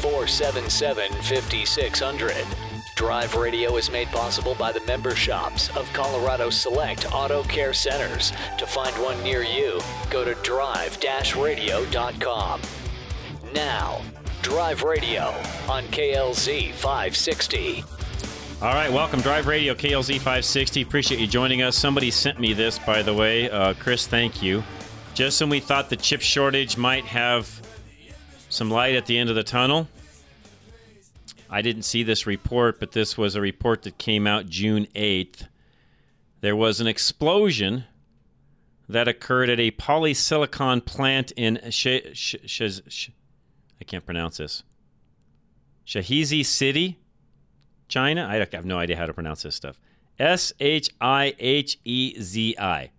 477 5600. Drive Radio is made possible by the member shops of Colorado Select Auto Care Centers. To find one near you, go to drive radio.com. Now, Drive Radio on KLZ 560. All right, welcome, Drive Radio, KLZ 560. Appreciate you joining us. Somebody sent me this, by the way. Uh, Chris, thank you. Just when we thought the chip shortage might have some light at the end of the tunnel, I didn't see this report, but this was a report that came out June 8th. There was an explosion that occurred at a polysilicon plant in Sh- Sh- Sh- Sh- I can't pronounce this. Shahizi City, China. I have no idea how to pronounce this stuff. S H I H E Z I.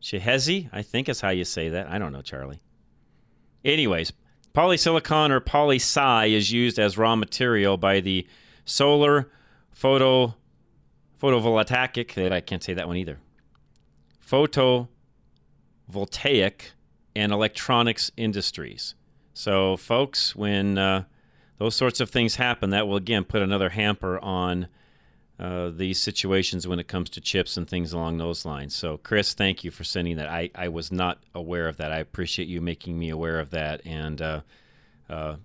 Shehezi, I think is how you say that. I don't know, Charlie. Anyways, polysilicon or poly is used as raw material by the solar photo photovoltaic. I can't say that one either. Photovoltaic and electronics industries. So, folks, when uh, those sorts of things happen, that will again put another hamper on uh, these situations when it comes to chips and things along those lines. So, Chris, thank you for sending that. I, I was not aware of that. I appreciate you making me aware of that, and uh, uh,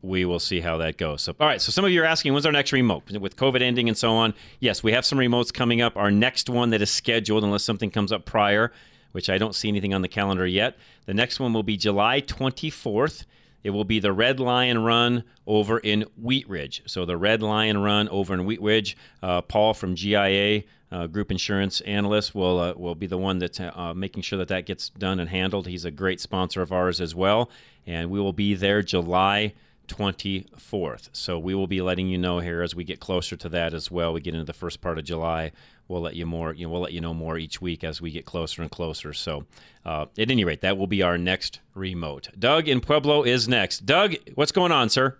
we will see how that goes. So, all right. So, some of you are asking, when's our next remote? With COVID ending and so on, yes, we have some remotes coming up. Our next one that is scheduled, unless something comes up prior, which I don't see anything on the calendar yet. The next one will be July 24th. It will be the Red Lion Run over in Wheat Ridge. So the Red Lion Run over in Wheat Ridge. Uh, Paul from GIA, uh, Group Insurance Analyst, will uh, will be the one that's uh, making sure that that gets done and handled. He's a great sponsor of ours as well, and we will be there July 24th. So we will be letting you know here as we get closer to that as well. We get into the first part of July. We'll let you more. You know, we'll let you know more each week as we get closer and closer. So, uh, at any rate, that will be our next remote. Doug in Pueblo is next. Doug, what's going on, sir?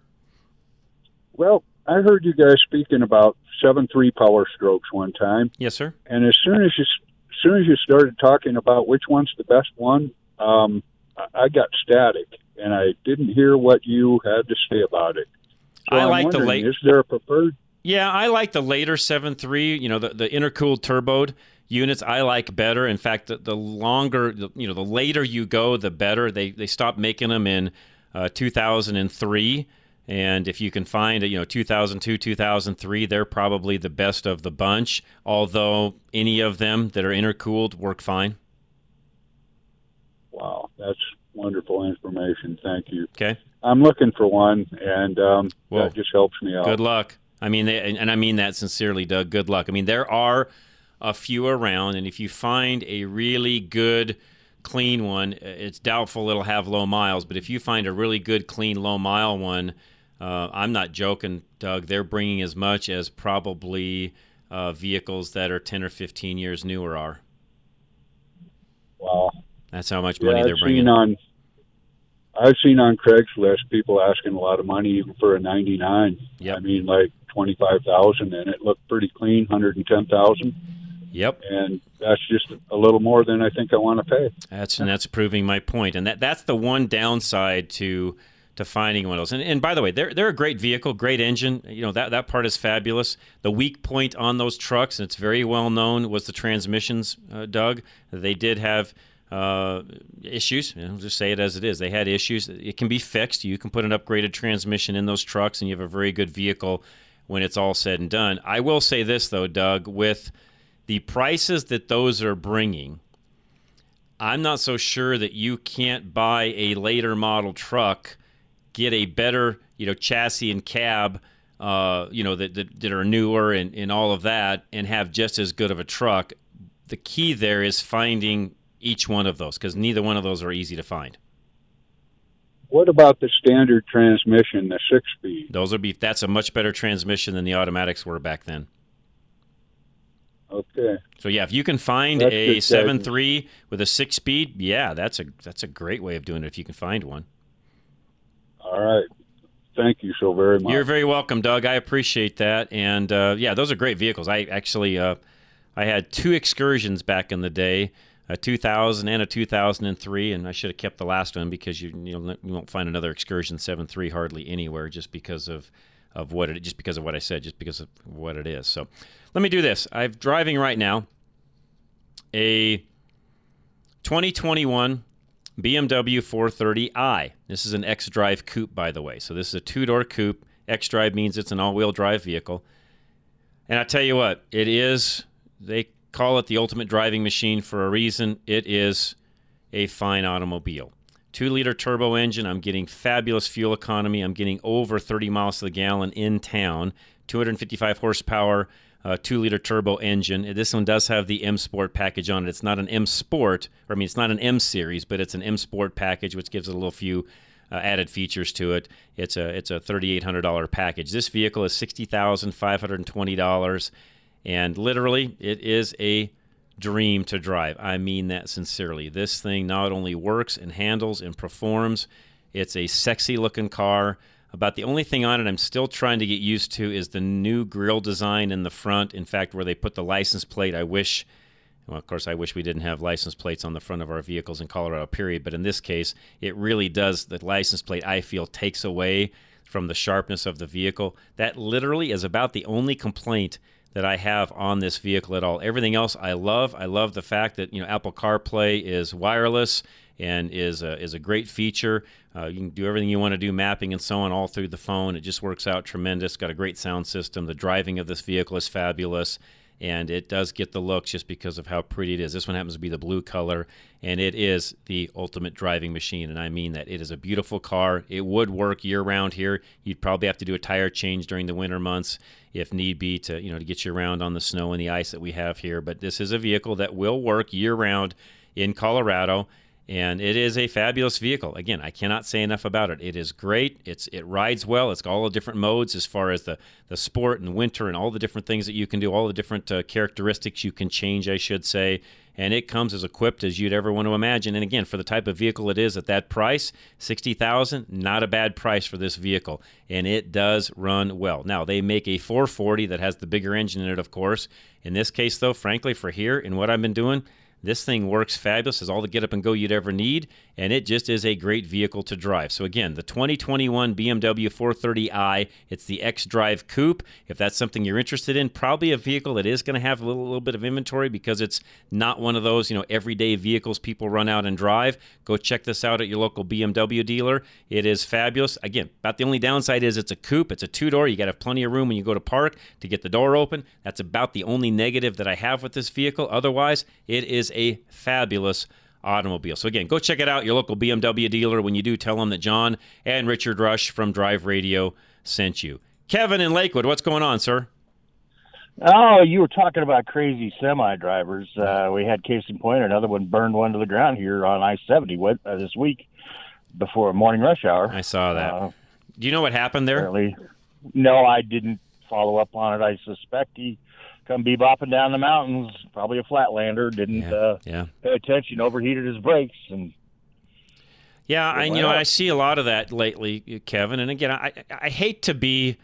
Well, I heard you guys speaking about seven three power strokes one time. Yes, sir. And as soon as you as soon as you started talking about which one's the best one, um, I got static and I didn't hear what you had to say about it. So I like the late. Is there a preferred? Yeah, I like the later seven three. You know, the, the intercooled turboed units I like better. In fact, the, the longer, the, you know, the later you go, the better. They they stopped making them in uh, 2003. And if you can find it, you know, 2002, 2003, they're probably the best of the bunch. Although any of them that are intercooled work fine. Wow, that's wonderful information. Thank you. Okay. I'm looking for one, and um, Well, that just helps me out. Good luck. I mean, they, and and I mean that sincerely, Doug. Good luck. I mean, there are a few around, and if you find a really good, clean one, it's doubtful it'll have low miles. But if you find a really good, clean, low mile one, uh, I'm not joking, Doug. They're bringing as much as probably uh, vehicles that are 10 or 15 years newer are. Wow. That's how much Yeah, money they're bringing. on I've seen on Craigslist people asking a lot of money even for a '99. Yep. I mean, like twenty five thousand, and it looked pretty clean, hundred and ten thousand, Yep. and that's just a little more than I think I want to pay. That's and that's proving my point. And that that's the one downside to to finding one of those. And, and by the way, they're they're a great vehicle, great engine. You know that that part is fabulous. The weak point on those trucks, and it's very well known, was the transmissions. Uh, Doug, they did have. Uh, issues. You know, just say it as it is. They had issues. It can be fixed. You can put an upgraded transmission in those trucks, and you have a very good vehicle when it's all said and done. I will say this though, Doug, with the prices that those are bringing, I'm not so sure that you can't buy a later model truck, get a better, you know, chassis and cab, uh, you know, that, that, that are newer and, and all of that, and have just as good of a truck. The key there is finding each one of those because neither one of those are easy to find. what about the standard transmission, the six speed? Those would be that's a much better transmission than the automatics were back then. Okay. So yeah, if you can find That's a seven three with a six speed, yeah, that's a that's a great way of doing it if you can find one. All right. Thank you so very much. You're very welcome, Doug. I appreciate that. And uh, yeah, those are great vehicles. I actually uh, I had two excursions back in the day, a 2000 and a 2003, and I should have kept the last one because you you, know, you won't find another excursion 7.3 hardly anywhere just because of of what it just because of what I said, just because of what it is. So let me do this. I'm driving right now a 2021 BMW 430i. This is an X Drive coupe, by the way. So this is a two door coupe. X Drive means it's an all wheel drive vehicle. And I tell you what, it is, they call it the ultimate driving machine for a reason. It is a fine automobile. Two liter turbo engine. I'm getting fabulous fuel economy. I'm getting over 30 miles to the gallon in town. 255 horsepower, uh, two liter turbo engine. This one does have the M Sport package on it. It's not an M Sport, or I mean, it's not an M series, but it's an M Sport package, which gives it a little few uh, added features to it. It's a it's a $3,800 package. This vehicle is $60,520 and literally, it is a dream to drive. I mean that sincerely. This thing not only works and handles and performs, it's a sexy looking car. About the only thing on it I'm still trying to get used to is the new grille design in the front. In fact, where they put the license plate, I wish. Well, of course, I wish we didn't have license plates on the front of our vehicles in Colorado, period. But in this case, it really does. The license plate, I feel, takes away from the sharpness of the vehicle. That literally is about the only complaint that I have on this vehicle at all. Everything else I love. I love the fact that you know Apple CarPlay is wireless and is a, is a great feature. Uh, you can do everything you want to do, mapping and so on, all through the phone. It just works out tremendous. Got a great sound system. The driving of this vehicle is fabulous, and it does get the looks just because of how pretty it is. This one happens to be the blue color, and it is the ultimate driving machine, and I mean that. It is a beautiful car. It would work year round here. You'd probably have to do a tire change during the winter months if need be to you know to get you around on the snow and the ice that we have here. But this is a vehicle that will work year round in Colorado and it is a fabulous vehicle. Again, I cannot say enough about it. It is great. It's it rides well. It's got all the different modes as far as the the sport and winter and all the different things that you can do, all the different uh, characteristics you can change, I should say. And it comes as equipped as you'd ever want to imagine. And again, for the type of vehicle it is at that price, sixty thousand, not a bad price for this vehicle. And it does run well. Now they make a 440 that has the bigger engine in it, of course. In this case, though, frankly, for here and what I've been doing. This thing works fabulous, has all the get up and go you'd ever need, and it just is a great vehicle to drive. So, again, the 2021 BMW 430i, it's the X Drive Coupe. If that's something you're interested in, probably a vehicle that is going to have a little, little bit of inventory because it's not one of those, you know, everyday vehicles people run out and drive. Go check this out at your local BMW dealer. It is fabulous. Again, about the only downside is it's a coupe, it's a two door. You got to have plenty of room when you go to park to get the door open. That's about the only negative that I have with this vehicle. Otherwise, it is a fabulous automobile. So again, go check it out, your local BMW dealer. When you do, tell them that John and Richard Rush from Drive Radio sent you. Kevin in Lakewood, what's going on, sir? Oh, you were talking about crazy semi drivers. Uh, we had case in point, another one burned one to the ground here on I seventy uh, this week before morning rush hour. I saw that. Uh, do you know what happened there? apparently, no, I didn't follow up on it. I suspect he come bebopping down the mountains, probably a flatlander, didn't Yeah, uh, yeah. pay attention, overheated his brakes, and Yeah, I, you know. I see a lot of that lately, Kevin. And again, I, I hate to be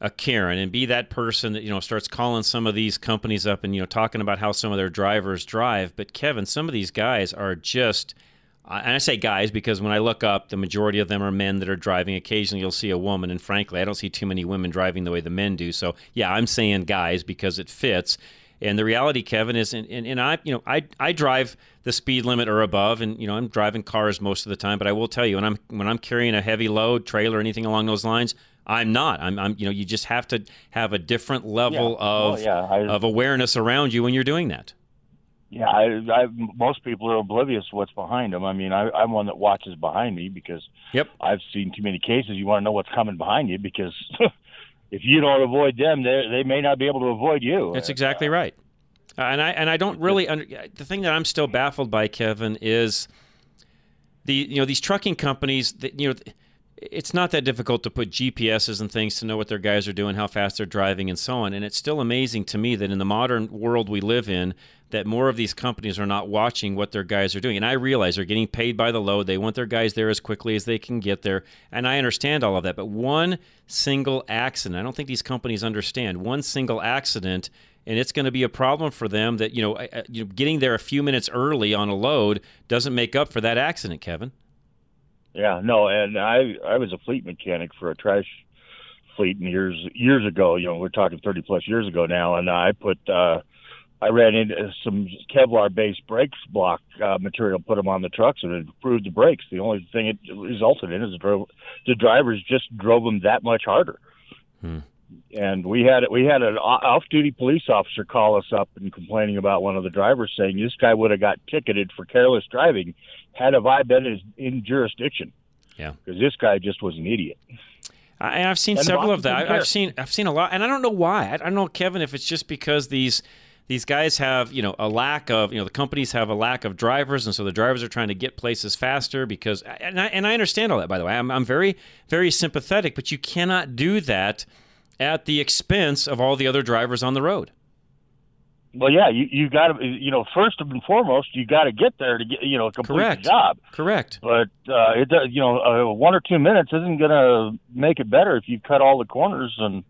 a Karen and be that person that you know starts calling some of these companies up and you know talking about how some of their drivers drive. But Kevin, some of these guys are just. I- And I say guys because when I look up, the majority of them are men that are driving. Occasionally, you'll see a woman, and frankly, I don't see too many women driving the way the men do. So, yeah, I'm saying guys because it fits. And the reality, Kevin, is, and, and, and I, you know, I, I drive the speed limit or above, and you know, I'm driving cars most of the time. But I will tell you, when I'm when I'm carrying a heavy load, trailer, anything along those lines, I'm not. I'm, I'm you know, you just have to have a different level Yeah. of Oh, yeah. I- of awareness around you when you're doing that. Yeah, I, I most people are oblivious to what's behind them. I mean, I, I'm one that watches behind me because Yep. I've seen too many cases. You want to know what's coming behind you because if you don't avoid them, they they may not be able to avoid you. That's exactly right. Uh, and I and I don't really under, the thing that I'm still baffled by, Kevin, is the you know these trucking companies, that, you know. It's not that difficult to put GPSs and things to know what their guys are doing, how fast they're driving, and so on. And it's still amazing to me that in the modern world we live in, that more of these companies are not watching what their guys are doing. And I realize they're getting paid by the load. They want their guys there as quickly as they can get there. And I understand all of that. But one single accident, I don't think these companies understand. One single accident and it's going to be a problem for them that you know, you know, getting there a few minutes early on a load doesn't make up for that accident, Kevin. Yeah, no, and I I was a fleet mechanic for a trash fleet years years ago. You know, we're talking thirty plus years ago now, and I put uh, I ran into some Kevlar based brakes block uh, material, put them on the trucks, and it improved the brakes. The only thing it resulted in is the, drove, the drivers just drove them that much harder. Hmm. And we had we had an off duty police officer call us up and complaining about one of the drivers saying this guy would have got ticketed for careless driving had have I been in, jurisdiction. Yeah, because this guy just was an idiot. I, have seen and several of that. I've seen I've seen a lot, and I don't know why. I don't know, Kevin, if it's just because these these guys have you know a lack of you know the companies have a lack of drivers and so the drivers are trying to get places faster because and I, and I understand all that by the way. I'm, I'm very very sympathetic but you cannot do that at the expense of all the other drivers on the road. Well yeah you you got to you know first and foremost you got to get there to get you know complete correct. the job. Correct. But uh, it does you know uh, one or two minutes isn't going to make it better if you cut all the corners and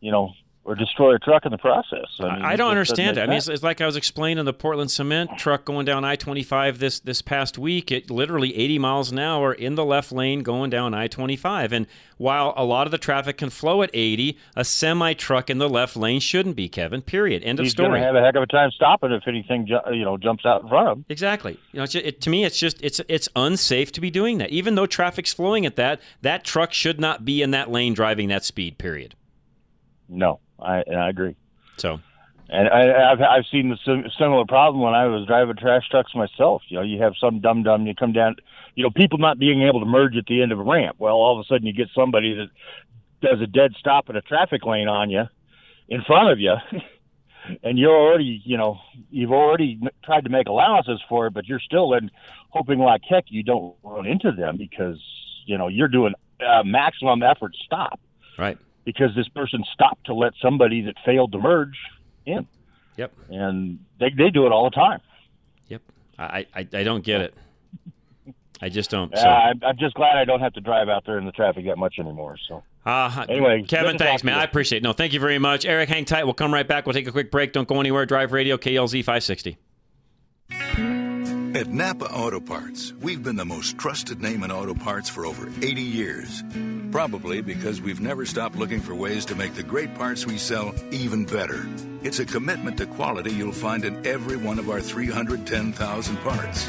you know or destroy a truck in the process. I, mean, I don't understand it. I mean, it's, it's, like I was explaining the Portland cement truck going down I twenty five this this past week. It literally eighty miles an hour in the left lane going down I twenty five. And while a lot of the traffic can flow at eighty, a semi truck in the left lane shouldn't be. Kevin. Period. End He's of story. He's going to have a heck of a time stopping if anything you know jumps out in front of him. Exactly. You know, just, it, to me, it's just it's it's unsafe to be doing that. Even though traffic's flowing at that, that truck should not be in that lane driving that speed. Period. No. I I agree. So, and I, I've I've seen the similar problem when I was driving trash trucks myself. You know, you have some dum dum, you come down, you know, people not being able to merge at the end of a ramp. Well, all of a sudden you get somebody that does a dead stop in a traffic lane on you, in front of you. and you're already, you know, you've already tried to make allowances for it, but you're still in hoping like heck you don't run into them because you know you're doing uh, maximum effort stop. Right because this person stopped to let somebody that failed to merge in. Yep. And they they do it all the time. Yep. I I, I don't get it. I just don't. So. Uh, I'm just glad I don't have to drive out there in the traffic that much anymore. So. Uh, anyway, Kevin, thanks, man. I appreciate it. No, thank you very much. Eric, hang tight. We'll come right back. We'll take a quick break. Don't go anywhere. Drive Radio, KLZ 560. At Napa Auto Parts, we've been the most trusted name in auto parts for over 80 years. Probably because we've never stopped looking for ways to make the great parts we sell even better. It's a commitment to quality you'll find in every one of our 310,000 parts.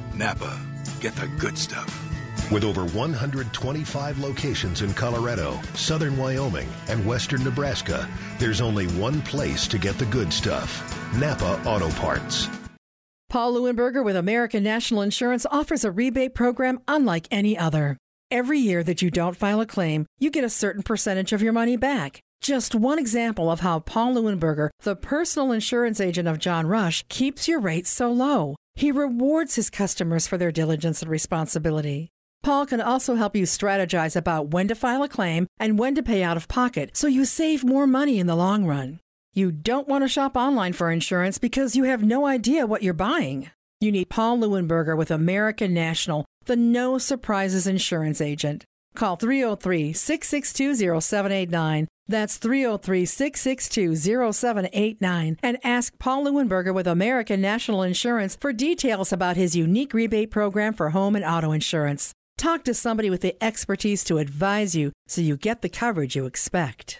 Napa, get the good stuff. With over 125 locations in Colorado, southern Wyoming, and western Nebraska, there's only one place to get the good stuff Napa Auto Parts. Paul Leuenberger with American National Insurance offers a rebate program unlike any other. Every year that you don't file a claim, you get a certain percentage of your money back. Just one example of how Paul Leuenberger, the personal insurance agent of John Rush, keeps your rates so low. He rewards his customers for their diligence and responsibility. Paul can also help you strategize about when to file a claim and when to pay out of pocket so you save more money in the long run. You don't want to shop online for insurance because you have no idea what you're buying. You need Paul Leuenberger with American National, the no surprises insurance agent. Call 303 662 0789. That's 303 662 0789. And ask Paul Leuenberger with American National Insurance for details about his unique rebate program for home and auto insurance. Talk to somebody with the expertise to advise you so you get the coverage you expect.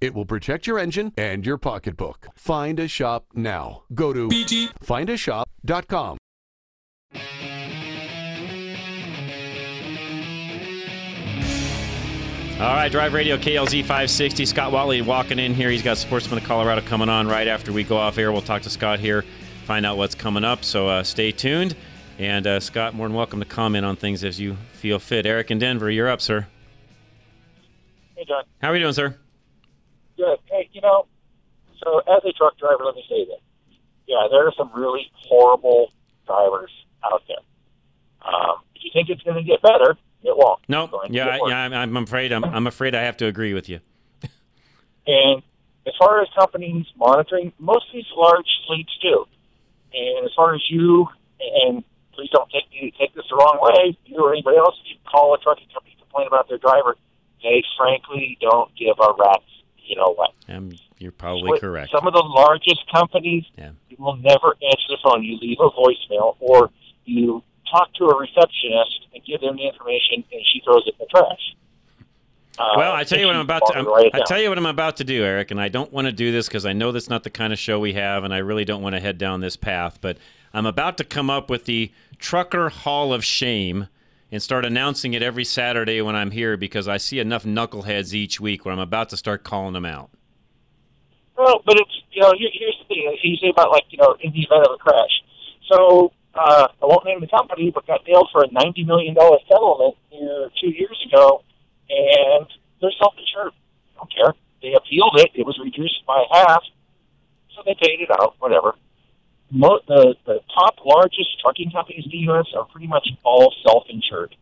It will protect your engine and your pocketbook. Find a shop now. Go to bgfindashop.com. All right, Drive Radio KLZ 560. Scott Watley walking in here. He's got Sportsman of Colorado coming on right after we go off air. We'll talk to Scott here, find out what's coming up. So uh, stay tuned. And uh, Scott, more than welcome to comment on things as you feel fit. Eric in Denver, you're up, sir. Hey, John. How are you doing, sir? Hey, you know, so as a truck driver, let me say this. Yeah, there are some really horrible drivers out there. Um, if you think it's going to get better, it won't. No, to yeah, I- yeah. I'm, I'm afraid. I'm, I'm afraid I have to agree with you. And as far as companies monitoring, most of these large fleets do. And as far as you, and please don't take me take this the wrong way, you or anybody else, if you call a trucking company to complain about their driver, they frankly don't give a rat's you know what. Um, you're probably With correct. Some of the largest companies, Yeah. you will never answer the phone. You leave a voicemail or you talk to a receptionist and give them the information, and she throws it in the trash. Uh, Well, I tell you what I'm about to. I'm, to I tell you what I'm about to do, Eric, and I don't want to do this because I know that's not the kind of show we have, and I really don't want to head down this path. But I'm about to come up with the Trucker Hall of Shame and start announcing it every Saturday when I'm here because I see enough knuckleheads each week where I'm about to start calling them out. Well, but it's you know here, here's the thing. You say about like you know in the event of a crash. So uh, I won't name the company, but got nailed for a ninety million dollar settlement here two years ago, and they're self-insured. I don't care. They appealed it. It was reduced by half, so they paid it out. Whatever. Mo- the the top largest trucking companies in the U.S. are pretty much all self-insured.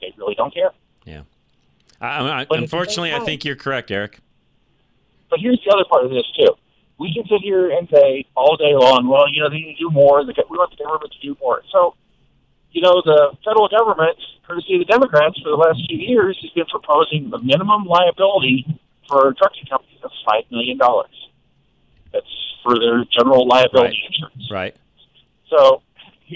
They really don't care. Yeah. I, I, But at the unfortunately, I think you're correct, Eric. But here's the other part of this too. We can sit here and say all day long, well, you know, they need to do more. We want the government to do more. So, you know, the federal government, courtesy of the Democrats, for the last few years, has been proposing the minimum liability for trucking companies of five million dollars. That's for their general liability insurance. Right. So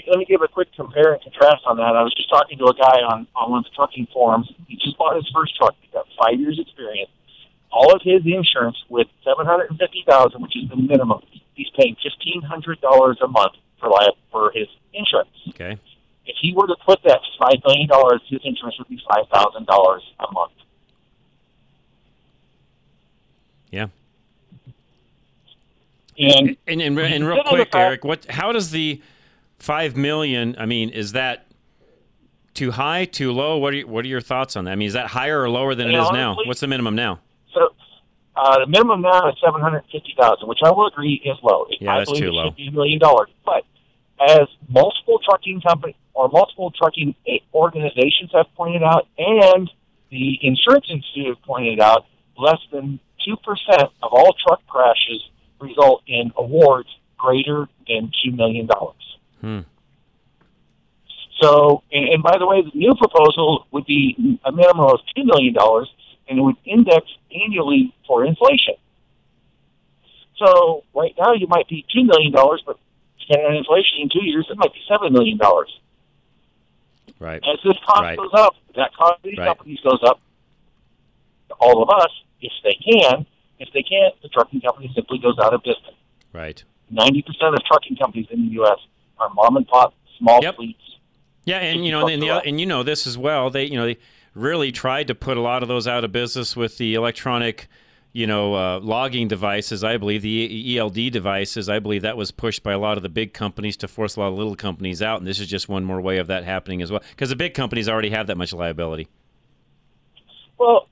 let me give a quick compare and contrast on that. I was just talking to a guy on, on one of the trucking forums. He just bought his first truck. He's got five years experience. All of his insurance with seven hundred and fifty thousand, which is the minimum. He's paying fifteen hundred dollars a month for li- for his insurance. Okay. If he were to put that five million dollars, his insurance would be five thousand dollars a month. Yeah. And and, and, and real quick, Eric, what? How does the five million? I mean, is that too high, too low? What are you, what are your thoughts on that? I mean, is that higher or lower than it is now? What's the minimum now? So uh, the minimum now is seven hundred fifty thousand, which I will agree is low. Yeah, I that's too it low. should be a million dollars. But as multiple trucking companies or multiple trucking organizations have pointed out, and the Insurance Institute have pointed out, less than two percent of all truck crashes result in awards greater than two million dollars. Hmm. So, and, and by the way, the new proposal would be a minimum of two million dollars, and it would index annually for inflation. So, right now you might be two million dollars, but depending on inflation in two years, it might be seven million dollars. Right. As this cost Right. goes up, that cost of these Right. companies goes up. All of us, if they can, if they can't, the trucking company simply goes out of business. Right. Ninety percent of trucking companies in the U.S. are mom and pop small fleets. Yeah, and you know, and, the, and you know this as well. They, you know, they really tried to put a lot of those out of business with the electronic, you know, uh, logging devices. I believe the ELD devices. I believe that was pushed by a lot of the big companies to force a lot of little companies out, and this is just one more way of that happening as well. Because the big companies already have that much liability. Well,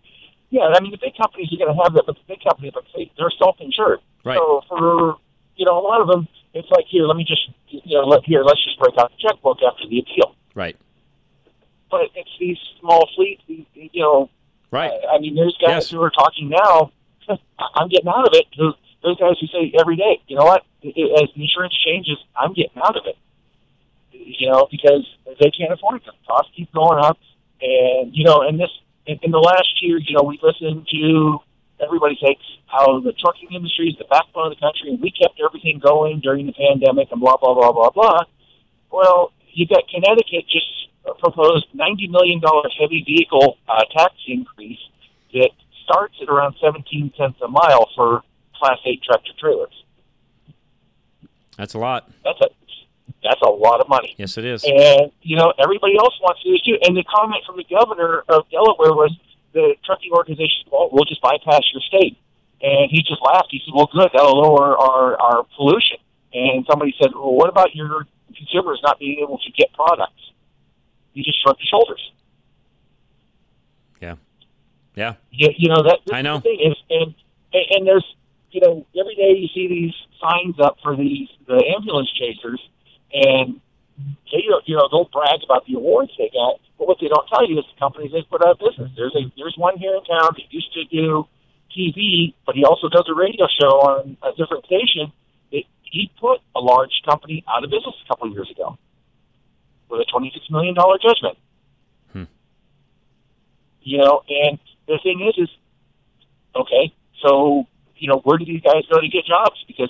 yeah, I mean the big companies are going to have that, but the big companies, like say, they're self-insured. Right. So for you know a lot of them, it's like here, let me just you know let here, let's just break out the checkbook after the appeal. Right. But it's these small fleets, these, you know. Right. I, I mean, there's guys Yes. who are talking now. I'm getting out of it because those guys who say every day, you know what, as the insurance changes, I'm getting out of it. You know, because they can't afford it. The costs keep going up, and you know, and this in, in the last year, you know, we listened to everybody say how the trucking industry is the backbone of the country, and we kept everything going during the pandemic, and blah blah blah blah blah. Well, you got Connecticut just proposed ninety million dollar heavy vehicle uh, tax increase that starts at around seventeen cents a mile for Class Eight tractor trailers. That's a lot. That's a that's a lot of money. Yes, it is. And you know everybody else wants to do this too. And the comment from the governor of Delaware was the trucking organization, well, we'll just bypass your state. And he just laughed. He said, well, good, that'll lower our, our pollution. And somebody said, well, what about your consumers not being able to get products? He just shrugged his shoulders. Yeah. Yeah. You, you know, that I know. The thing is, and, and there's, you know, every day you see these signs up for these, the ambulance chasers, and they, you know, they'll brag about the awards they got, but what they don't tell you is the companies they put out of business. There's a there's one here in town that used to do TV, but he also does a radio show on a different station. It, he put a large company out of business a couple of years ago with a twenty six million dollar judgment. Hmm. You know, and the thing is, is okay. So you know, where do these guys go to get jobs? Because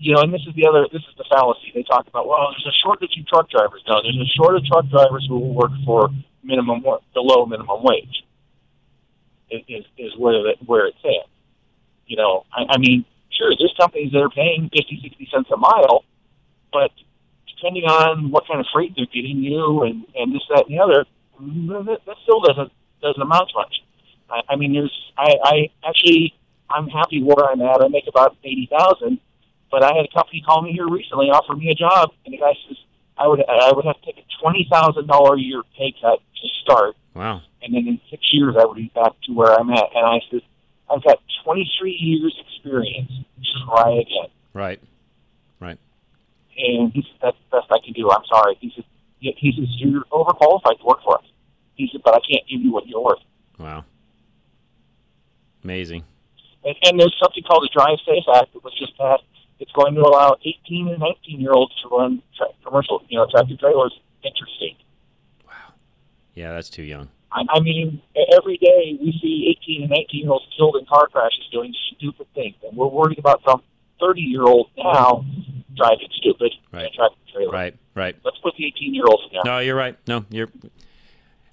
you know, and this is the other, this is the fallacy. They talk about, well, there's a shortage of truck drivers. No, there's a shortage of truck drivers who will work for minimum, below minimum wage. Is is where the, where it's at. You know, I, I mean, sure, there's companies that are paying fifty, sixty cents a mile, but depending on what kind of freight they're getting you and and this, that, and the other, that, that still doesn't doesn't amount to much. I, I mean, there's, I, I actually, I'm happy where I'm at. I make about eighty thousand but I had a company call me here recently, and offer me a job, and the guy says I would I would have to take a twenty thousand dollar a year pay cut to start. Wow. And then in six years I would be back to where I'm at. And I said, I've got twenty three years experience. Try again. Right. Right. And he said, That's the best I can do. I'm sorry. He said he says, You're overqualified to work for us. He said, But I can't give you what you're worth. Wow. Amazing. And, and there's something called the Drive Safe Act that was just passed it's going to allow 18 and 19 year olds to run tra- commercial, you know, tractor trailers interstate. Wow. Yeah, that's too young. I, I mean, every day we see 18 and 19 year olds killed in car crashes doing stupid things, and we're worried about some 30 year old now driving stupid right. in tractor trailer. Right. Right. Let's put the 18 year olds down. No, you're right. No, you're.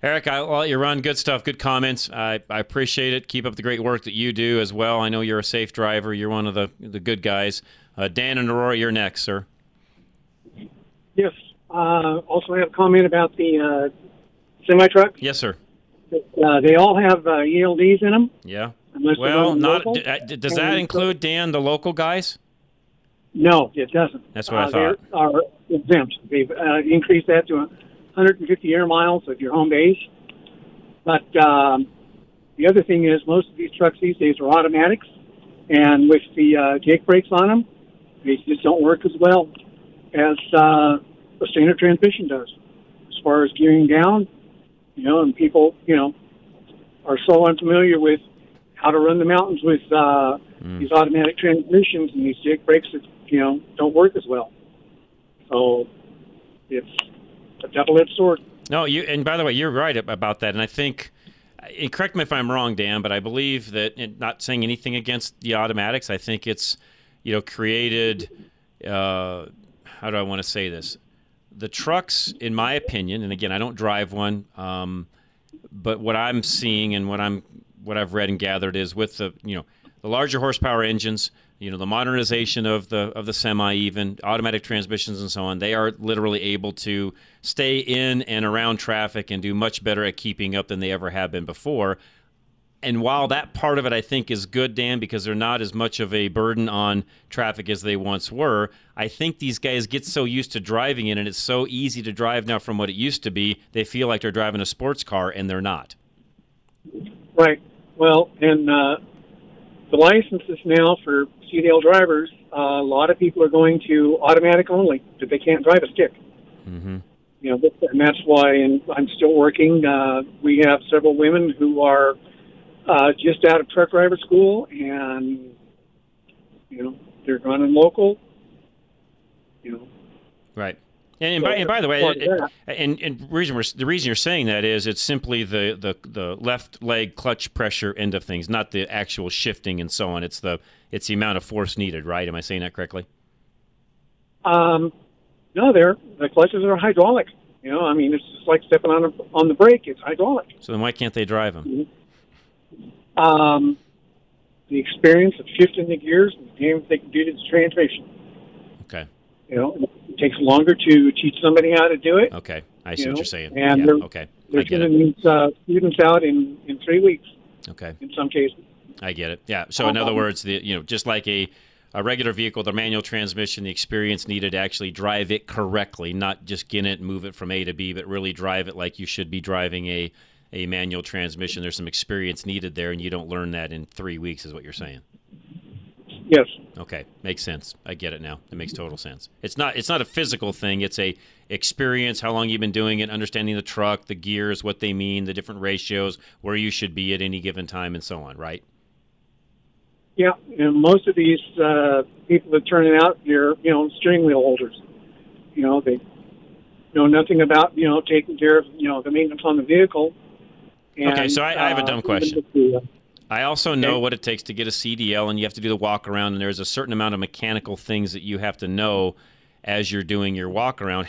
Eric, I, well, you run good stuff, good comments. I, I appreciate it. Keep up the great work that you do as well. I know you're a safe driver. You're one of the the good guys. Uh, Dan and Aurora, you're next, sir. Yes. Uh, also, I have a comment about the uh, semi truck. Yes, sir. Uh, they all have uh, ELDs in them. Yeah. Well, not local. d- d- does that include Dan the local guys? No, it doesn't. That's what I Uh, they thought. are exempt. They've increased that to 150 air miles of your home base. But um, the other thing is, most of these trucks these days are automatics, and with the uh, jake brakes on them, they just don't work as well as uh, a standard transmission does. As far as gearing down, you know, and people, you know, are so unfamiliar with how to run the mountains with uh, these automatic transmissions and these jake brakes that you know don't work as well. So it's a double-edged sword. No, you. And by the way, you're right about that. And I think, and correct me if I'm wrong, Dan, but I believe that, not saying anything against the automatics, I think it's, you know, created. Uh, how do I want to say this? The trucks, in my opinion, and again, I don't drive one, um, but what I'm seeing and what I'm what I've read and gathered is with the you know the larger horsepower engines, you know the modernization of the of the semi, even automatic transmissions and so on. They are literally able to stay in and around traffic and do much better at keeping up than they ever have been before. And while that part of it I think is good, Dan, because they're not as much of a burden on traffic as they once were, I think these guys get so used to driving it and it's so easy to drive now from what it used to be, they feel like they're driving a sports car and they're not. Right. Well, and uh, the licenses now for CDL drivers, uh, a lot of people are going to automatic only, that they can't drive a stick. Mm-hmm. You know, and that's why. And I'm still working. Uh, we have several women who are uh, just out of truck driver school, and You know, they're running local. You know, Right. And, and, by, and by the way, it, it- and, and reason we're, the reason you're saying that is it's simply the, the, the left leg clutch pressure end of things, not the actual shifting and so on. It's the it's the amount of force needed, right? Am I saying that correctly? um, no, they're the clutches are hydraulic. You know, I mean, it's just like stepping on a, on the brake. It's hydraulic. So then why can't they drive them? Um, the experience of shifting the gears and the damage they can do to the transmission. Okay. You know, it takes longer to teach somebody how to do it. Okay. I see what you're saying. And yeah. they're, Okay. I they're get sending these uh, students out in, in three weeks Okay. in some cases. I get it. Yeah. So in other Um, words, the you know just like a a regular vehicle, the manual transmission, the experience needed to actually drive it correctly, not just get it and move it from A to B, but really drive it like you should be driving a a manual transmission. There's some experience needed there, and you don't learn that in three weeks, is what you're saying. Yes. Okay, makes sense. I get it now. It makes total sense. It's not it's not a physical thing. It's a experience. How long you've been doing it, understanding the truck, the gears, what they mean, the different ratios, where you should be at any given time, and so on. Right? Yeah, and most of these uh, people that turn it out, they're you know steering wheel holders. You know, they know nothing about you know taking care of you know the maintenance on the vehicle. And, Okay, so I- I have a uh, dumb even question. with the, uh, I also know what it takes to get a CDL, and you have to do the walk around, and there's a certain amount of mechanical things that you have to know as you're doing your walk around.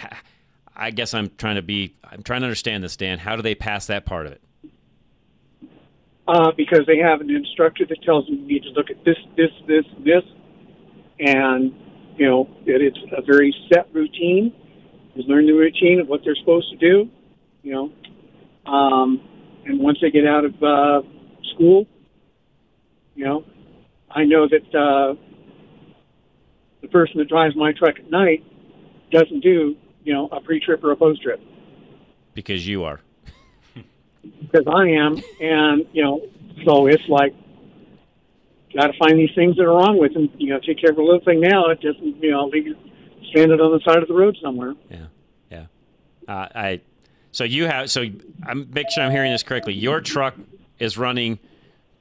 I guess I'm trying to be, I'm trying to understand this, Dan. How do they pass that part of it? uh, because they have an instructor that tells them you need to look at this, this, this, this, and you know that it's a very set routine. You learn the routine of what they're supposed to do. You know, um, and once they get out of uh, school, you know, I know that uh, the person that drives my truck at night doesn't do you know a pre-trip or a post-trip Because you are. because I am, and you know, so it's like got to find these things that are wrong with them. You know, take care of a little thing now. It doesn't, you know, leave you stranded on the side of the road somewhere. Yeah, yeah. Uh, I, so you have, so I'm make sure I'm hearing this correctly. Your truck is running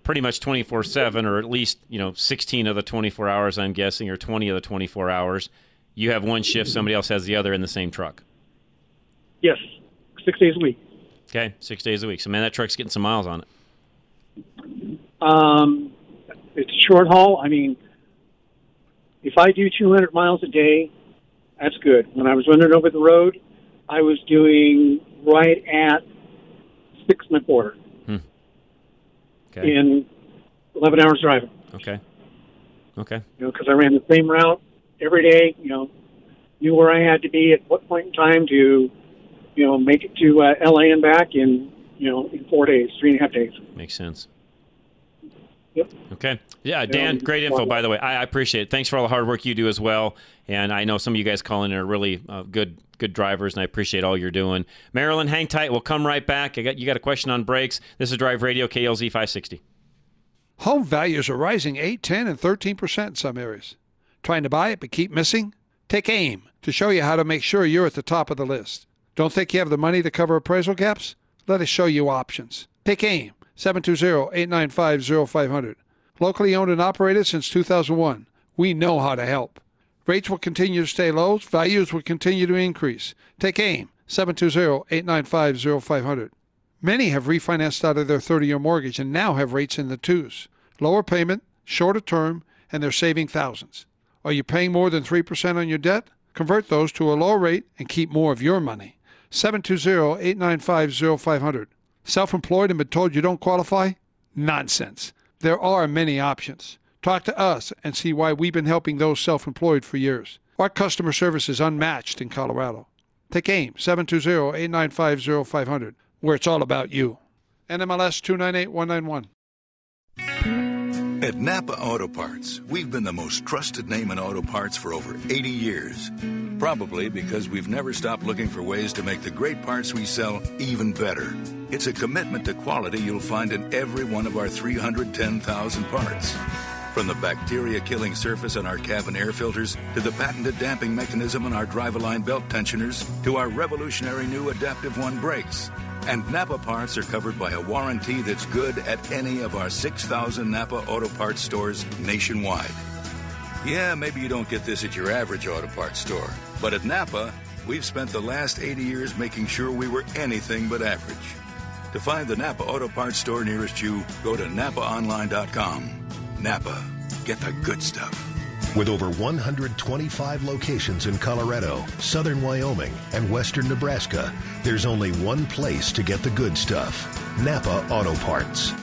pretty much 24 seven, or at least you know 16 of the 24 hours. I'm guessing, or 20 of the 24 hours. You have one shift, somebody else has the other in the same truck. Yes, six days a week. Okay, six days a week. So man, that truck's getting some miles on it. Um, it's short haul. I mean, if I do 200 miles a day, that's good. When I was running over the road, I was doing right at six and a quarter Okay. in 11 hours driving. Okay. Okay. you know, because I ran the same route every day. You know, knew where I had to be at what point in time to, you know, make it to uh, L.A. and back in, you know, in four days, three and a half days. Makes sense. Yep. Okay. Yeah, Dan, great info, by the way. I, I appreciate it. Thanks for all the hard work you do as well. And I know some of you guys calling in are really uh, good good drivers, and I appreciate all you're doing. Marilyn, hang tight. We'll come right back. I got You got a question on brakes. This is Drive Radio, KLZ 560. Home values are rising 8, 10, and 13% in some areas. Trying to buy it but keep missing? Take AIM to show you how to make sure you're at the top of the list. Don't think you have the money to cover appraisal gaps? Let us show you options. Take AIM 720-895-0500. Locally owned and operated since 2001. We know how to help. Rates will continue to stay low. Values will continue to increase. Take AIM 720-895-0500. Many have refinanced out of their 30-year mortgage and now have rates in the twos. Lower payment, shorter term, and they're saving thousands. Are you paying more than 3% on your debt? Convert those to a low rate and keep more of your money. 720-895-0500. Self-employed and been told you don't qualify? Nonsense. There are many options. Talk to us and see why we've been helping those self-employed for years. Our customer service is unmatched in Colorado. Take AIM 720-895-0500, where it's all about you. NMLS 298191. At Napa Auto Parts, we've been the most trusted name in auto parts for over 80 years. Probably because we've never stopped looking for ways to make the great parts we sell even better. It's a commitment to quality you'll find in every one of our 310,000 parts. From the bacteria killing surface on our cabin air filters, to the patented damping mechanism on our drive line belt tensioners, to our revolutionary new Adaptive One brakes. And Napa parts are covered by a warranty that's good at any of our 6,000 Napa Auto Parts stores nationwide. Yeah, maybe you don't get this at your average auto parts store, but at Napa, we've spent the last 80 years making sure we were anything but average. To find the Napa Auto Parts store nearest you, go to napaonline.com. Napa, get the good stuff. With over 125 locations in Colorado, southern Wyoming, and western Nebraska, there's only one place to get the good stuff Napa Auto Parts.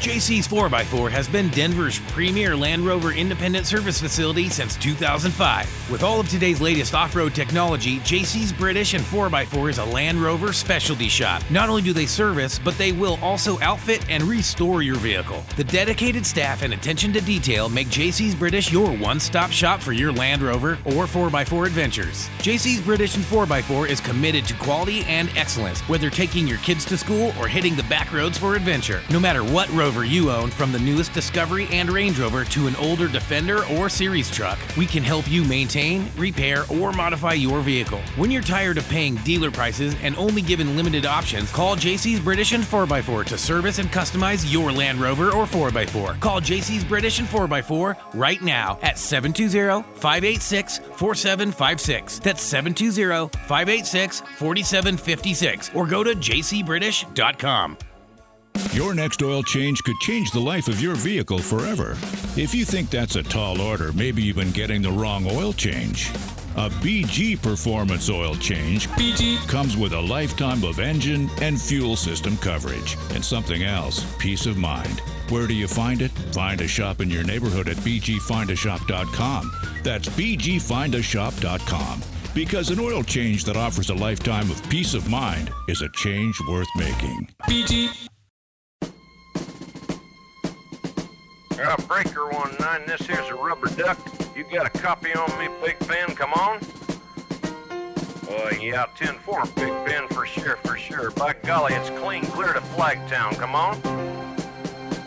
JC's 4x4 has been Denver's premier Land Rover independent service facility since 2005. With all of today's latest off road technology, JC's British and 4x4 is a Land Rover specialty shop. Not only do they service, but they will also outfit and restore your vehicle. The dedicated staff and attention to detail make JC's British your one stop shop for your Land Rover or 4x4 adventures. JC's British and 4x4 is committed to quality and excellence, whether taking your kids to school or hitting the back roads for adventure. No matter what Rover you own, from the newest Discovery and Range Rover to an older Defender or Series truck, we can help you maintain, repair, or modify your vehicle. When you're tired of paying dealer prices and only given limited options, call JC's British and 4x4 to service and customize your Land Rover or 4x4. Call JC's British and 4x4 right now at 720 586 4756. That's 720 586 4756. Or go to jcbritish.com. Your next oil change could change the life of your vehicle forever. If you think that's a tall order, maybe you've been getting the wrong oil change. A BG Performance oil change BG comes with a lifetime of engine and fuel system coverage and something else, peace of mind. Where do you find it? Find a shop in your neighborhood at bgfindashop.com. That's bgfindashop.com. Because an oil change that offers a lifetime of peace of mind is a change worth making. BG Uh, breaker one nine. This here's a rubber duck. You got a copy on me, Big Ben? Come on. Uh, yeah, 10-4, Big Ben, for sure, for sure. By golly, it's clean clear to Flagtown. Come on.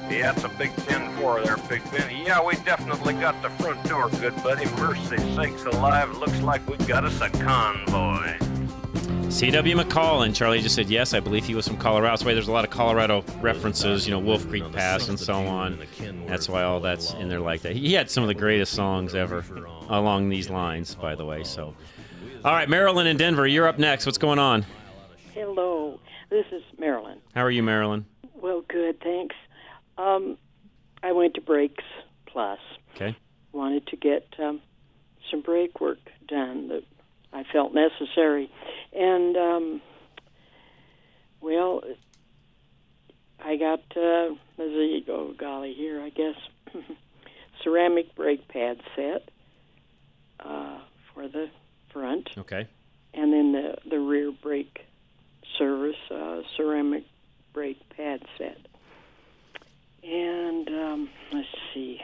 Yeah, it's a big 10-4 there, Big Ben. Yeah, we definitely got the front door, good buddy. Mercy sakes alive, looks like we got us a convoy. C.W. McCall and Charlie just said yes. I believe he was from Colorado. That's why there's a lot of Colorado references, you know, Wolf Creek Pass and so on. That's why all that's in there like that. He had some of the greatest songs ever along these lines, by the way. So, all right, Marilyn and Denver, you're up next. What's going on? Hello, this is Marilyn. How are you, Marilyn? Well, good, thanks. Um, I went to Brakes Plus. Okay. Wanted to get um, some brake work done that I felt necessary, and um, well, I got uh, the oh golly here I guess ceramic brake pad set uh, for the front, Okay. and then the the rear brake service uh, ceramic brake pad set. And um, let's see.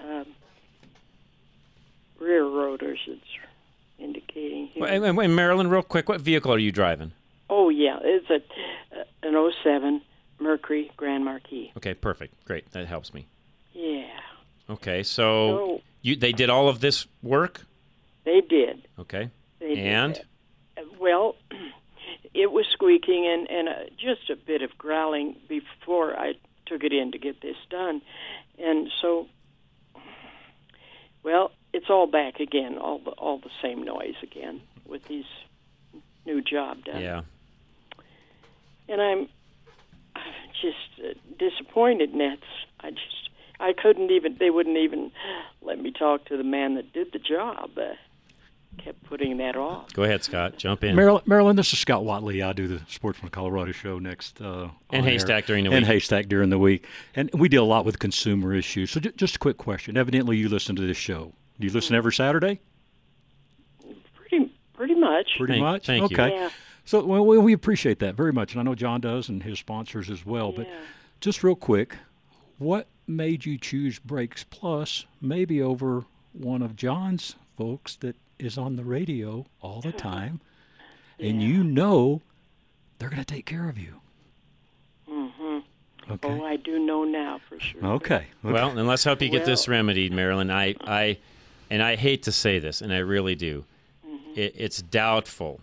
Um, rear rotors, it's indicating here. Wait, wait, wait, Marilyn, real quick, what vehicle are you driving? Oh yeah, it's a an 07 Mercury Grand Marquis. Okay, perfect. Great. That helps me. Yeah, Okay, so So- you they did all of this work? they did. Okay. They and that. Well, it was squeaking and and uh, just a bit of growling before I took it in to get this done, and so, well, it's all back again, all the all the same noise again with these new job done. yeah. and I'm just uh, disappointed, Nets. I just I couldn't even. They wouldn't even let me talk to the man that did the job. Uh, kept putting that off. Go ahead, Scott. Jump in. Marilyn, Marilyn, this is Scott Watley. I do the Sportsman Colorado show next. Uh, And on air. Haystack during the week. And. Haystack during the week. And we deal a lot with consumer issues. So ju- just a quick question. Evidently, you listen to this show. Do you listen every Saturday? Pretty pretty much. Pretty much. thank you. okay. Yeah. So well, we, we appreciate that very much, and I know John does, and his sponsors as well. But just real quick, what made you choose Brakes Plus, maybe over one of John's folks that is on the radio all the time, and you know they're going to take care of you? hmm Okay. Oh, I do know now for sure. Okay. Well, and let's hope you get this remedied, Marilyn. I, I, and I hate to say this, and I really do. Mm-hmm. It, it's doubtful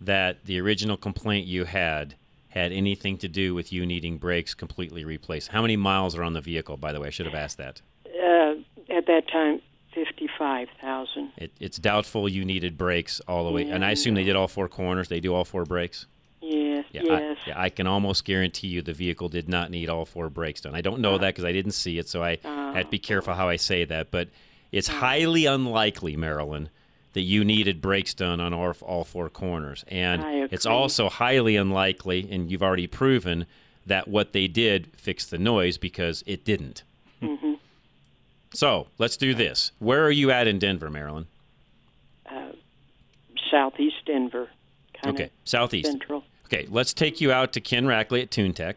that the original complaint you had had anything to do with you needing brakes completely replaced. How many miles are on the vehicle, by the way? I should have asked that. Uh, at that time, fifty-five thousand. It, it's doubtful you needed brakes all the way. And I assume they did all four corners. They do all four brakes. Yes. Yeah, yes. I, yeah, I can almost guarantee you the vehicle did not need all four brakes done. I don't know that because I didn't see it, so I had to be careful how I say that. But it's highly unlikely, Marilyn, that you needed brakes done on all, all four corners. And it's also highly unlikely, and you've already proven, that what they did fixed the noise because it didn't. hmm So let's do this. Where are you at in Denver, Marilyn? Uh, southeast Denver. Kind Okay, southeast. Central. Okay, let's take you out to Ken Rackley at TuneTech.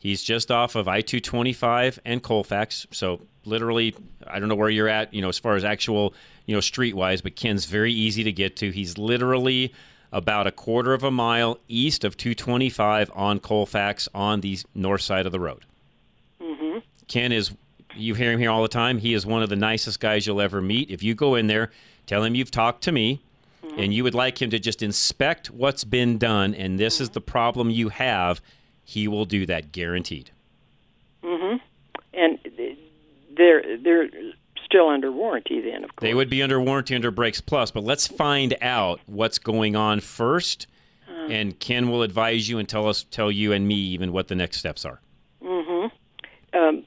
He's just off of I 225 and Colfax. So, literally, I don't know where you're at, you know, as far as actual, you know, streetwise, but Ken's very easy to get to. He's literally about a quarter of a mile east of 225 on Colfax on the north side of the road. hmm Ken is, you hear him here all the time. He is one of the nicest guys you'll ever meet. If you go in there, tell him you've talked to me and you would like him to just inspect what's been done and this is the problem you have, he will do that guaranteed. Mm-hmm. And th- they're they're still under warranty then, of course. They would be under warranty under Brakes Plus, but let's find out what's going on first and Ken will advise you and tell us tell you and me even what the next steps are. Mm-hmm. Um,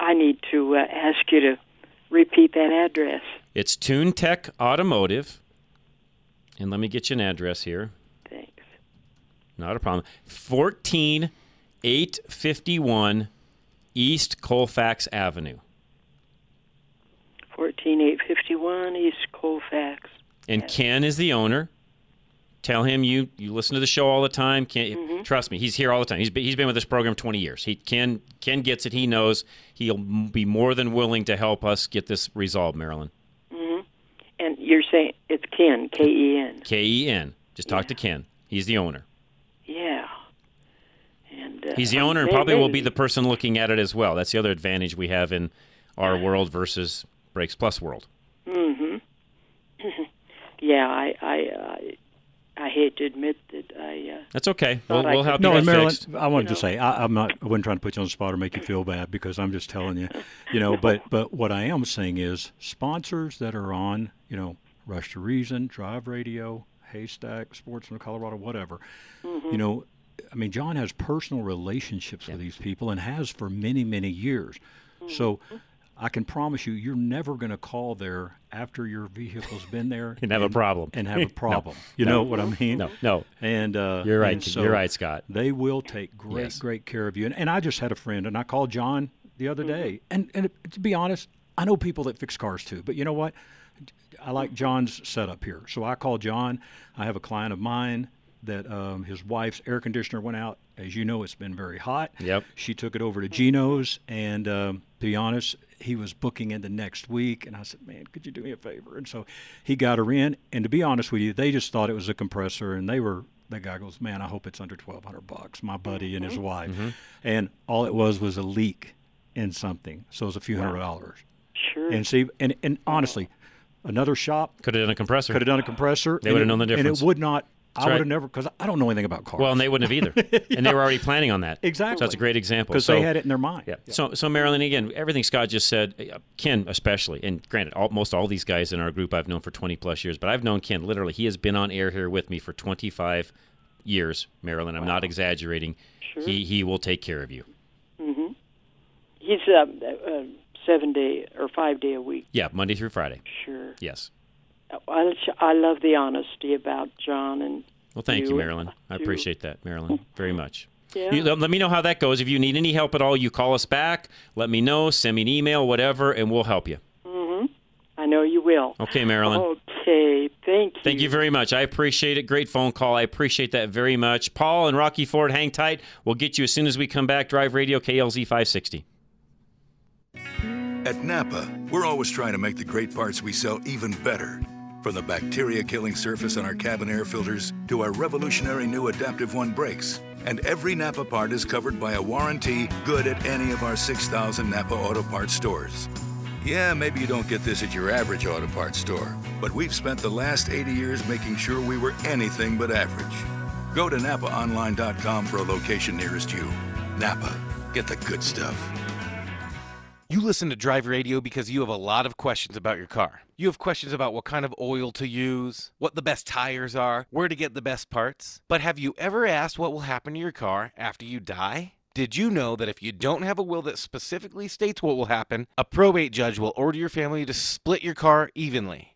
I need to uh, ask you to repeat that address. It's Tune Tech Automotive. And let me get you an address here. Thanks. Not a problem. 14851 East Colfax Avenue. Fourteen eight fifty one East Colfax. And Ken is the owner. Tell him you you listen to the show all the time. Ken, trust me, he's here all the time. He's been, he's been with this program 20 years. He Ken Ken gets it. He knows. He'll be more than willing to help us get this resolved, Marilyn. hmm And you're saying it's Ken, K E N. K E N. Just talk to Ken. He's the owner. Yeah. And uh, He's the owner and probably will be the person looking at it as well. That's the other advantage we have in our world versus Brakes Plus world. Hmm yeah, I, I, I, I hate to admit that I. Uh, That's okay. We'll, I we'll help No, you and get Marilyn, fixed. I wanted You to say I, I'm not. I wasn't trying to put you on the spot or make you feel bad because I'm just telling you, you know. But but what I am saying is sponsors that are on, you know, Rush to Reason, Drive Radio, Haystack, Sportsman of Colorado, whatever. You know, I mean, John has personal relationships with these people and has for many many years. So. I can promise you, you're never going to call there after your vehicle's been there And have a problem. And have a No. problem. You No. know what I mean? No, no. And uh, You're right. and so You're right, Scott. They will take great, Yes. great care of you. And, and I just had a friend, and I called John the other Mm-hmm. day. And and to be honest, I know people that fix cars too. But you know what? I like John's setup here. So I called John. I have a client of mine that um, his wife's air conditioner went out. As you know, it's been very hot. Yep. She took it over to Gino's, and um, to be honest, he was booking into next week. And I said, "Man, could you do me a favor?" And so he got her in. And to be honest with you, they just thought it was a compressor, and they were. The guy goes, "Man, I hope it's under twelve hundred bucks." My buddy and his wife, Mhm. and all it was was a leak in something. So it was a few hundred dollars. Sure. And see, and and honestly, another shop Could have done a compressor. could have done a compressor. They would have known the difference. And it would not. That's I would have never because I don't know anything about cars. Well, and they wouldn't have either. And they were already planning on that. Exactly. So that's a great example. because so, they had it in their mind. Yeah. So, so Marilyn, again, everything Scott just said, uh, Ken especially, and granted, all, most all these guys in our group I've known for 20 plus years, but I've known Ken literally. He has been on air here with me for 25 years, Marilyn. I'm not exaggerating. Sure. He he will take care of you. Mm-hmm. He's uh, uh, seven day or five day a week. Yeah, Monday through Friday. Sure. Yes. I, I love the honesty about John and. Well, thank you, You- Marilyn. I appreciate that, Marilyn, very much. Yeah. You- let, let me know how that goes. If you need any help at all, you call us back. Let me know. Send me an email, whatever, and we'll help you. hmm I know you will. Okay, Marilyn. Okay. Thank you. Thank you very much. I appreciate it. Great phone call. I appreciate that very much. Paul and Rocky Ford, hang tight. We'll get you as soon as we come back. Drive Radio KLZ 560. At Napa, we're always trying to make the great parts we sell even better. From the bacteria killing surface on our cabin air filters to our revolutionary new Adaptive One brakes. And every Napa part is covered by a warranty good at any of our 6,000 Napa Auto Parts stores. Yeah, maybe you don't get this at your average auto parts store, but we've spent the last 80 years making sure we were anything but average. Go to NapaOnline.com for a location nearest you. Napa, get the good stuff. You listen to Drive Radio because you have a lot of questions about your car. You have questions about what kind of oil to use, what the best tires are, where to get the best parts. But have you ever asked what will happen to your car after you die? Did you know that if you don't have a will that specifically states what will happen, a probate judge will order your family to split your car evenly?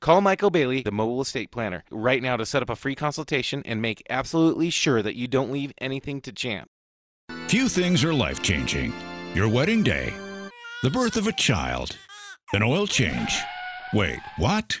Call Michael Bailey, the mobile estate planner, right now to set up a free consultation and make absolutely sure that you don't leave anything to chance. Few things are life changing your wedding day, the birth of a child, an oil change. Wait, what?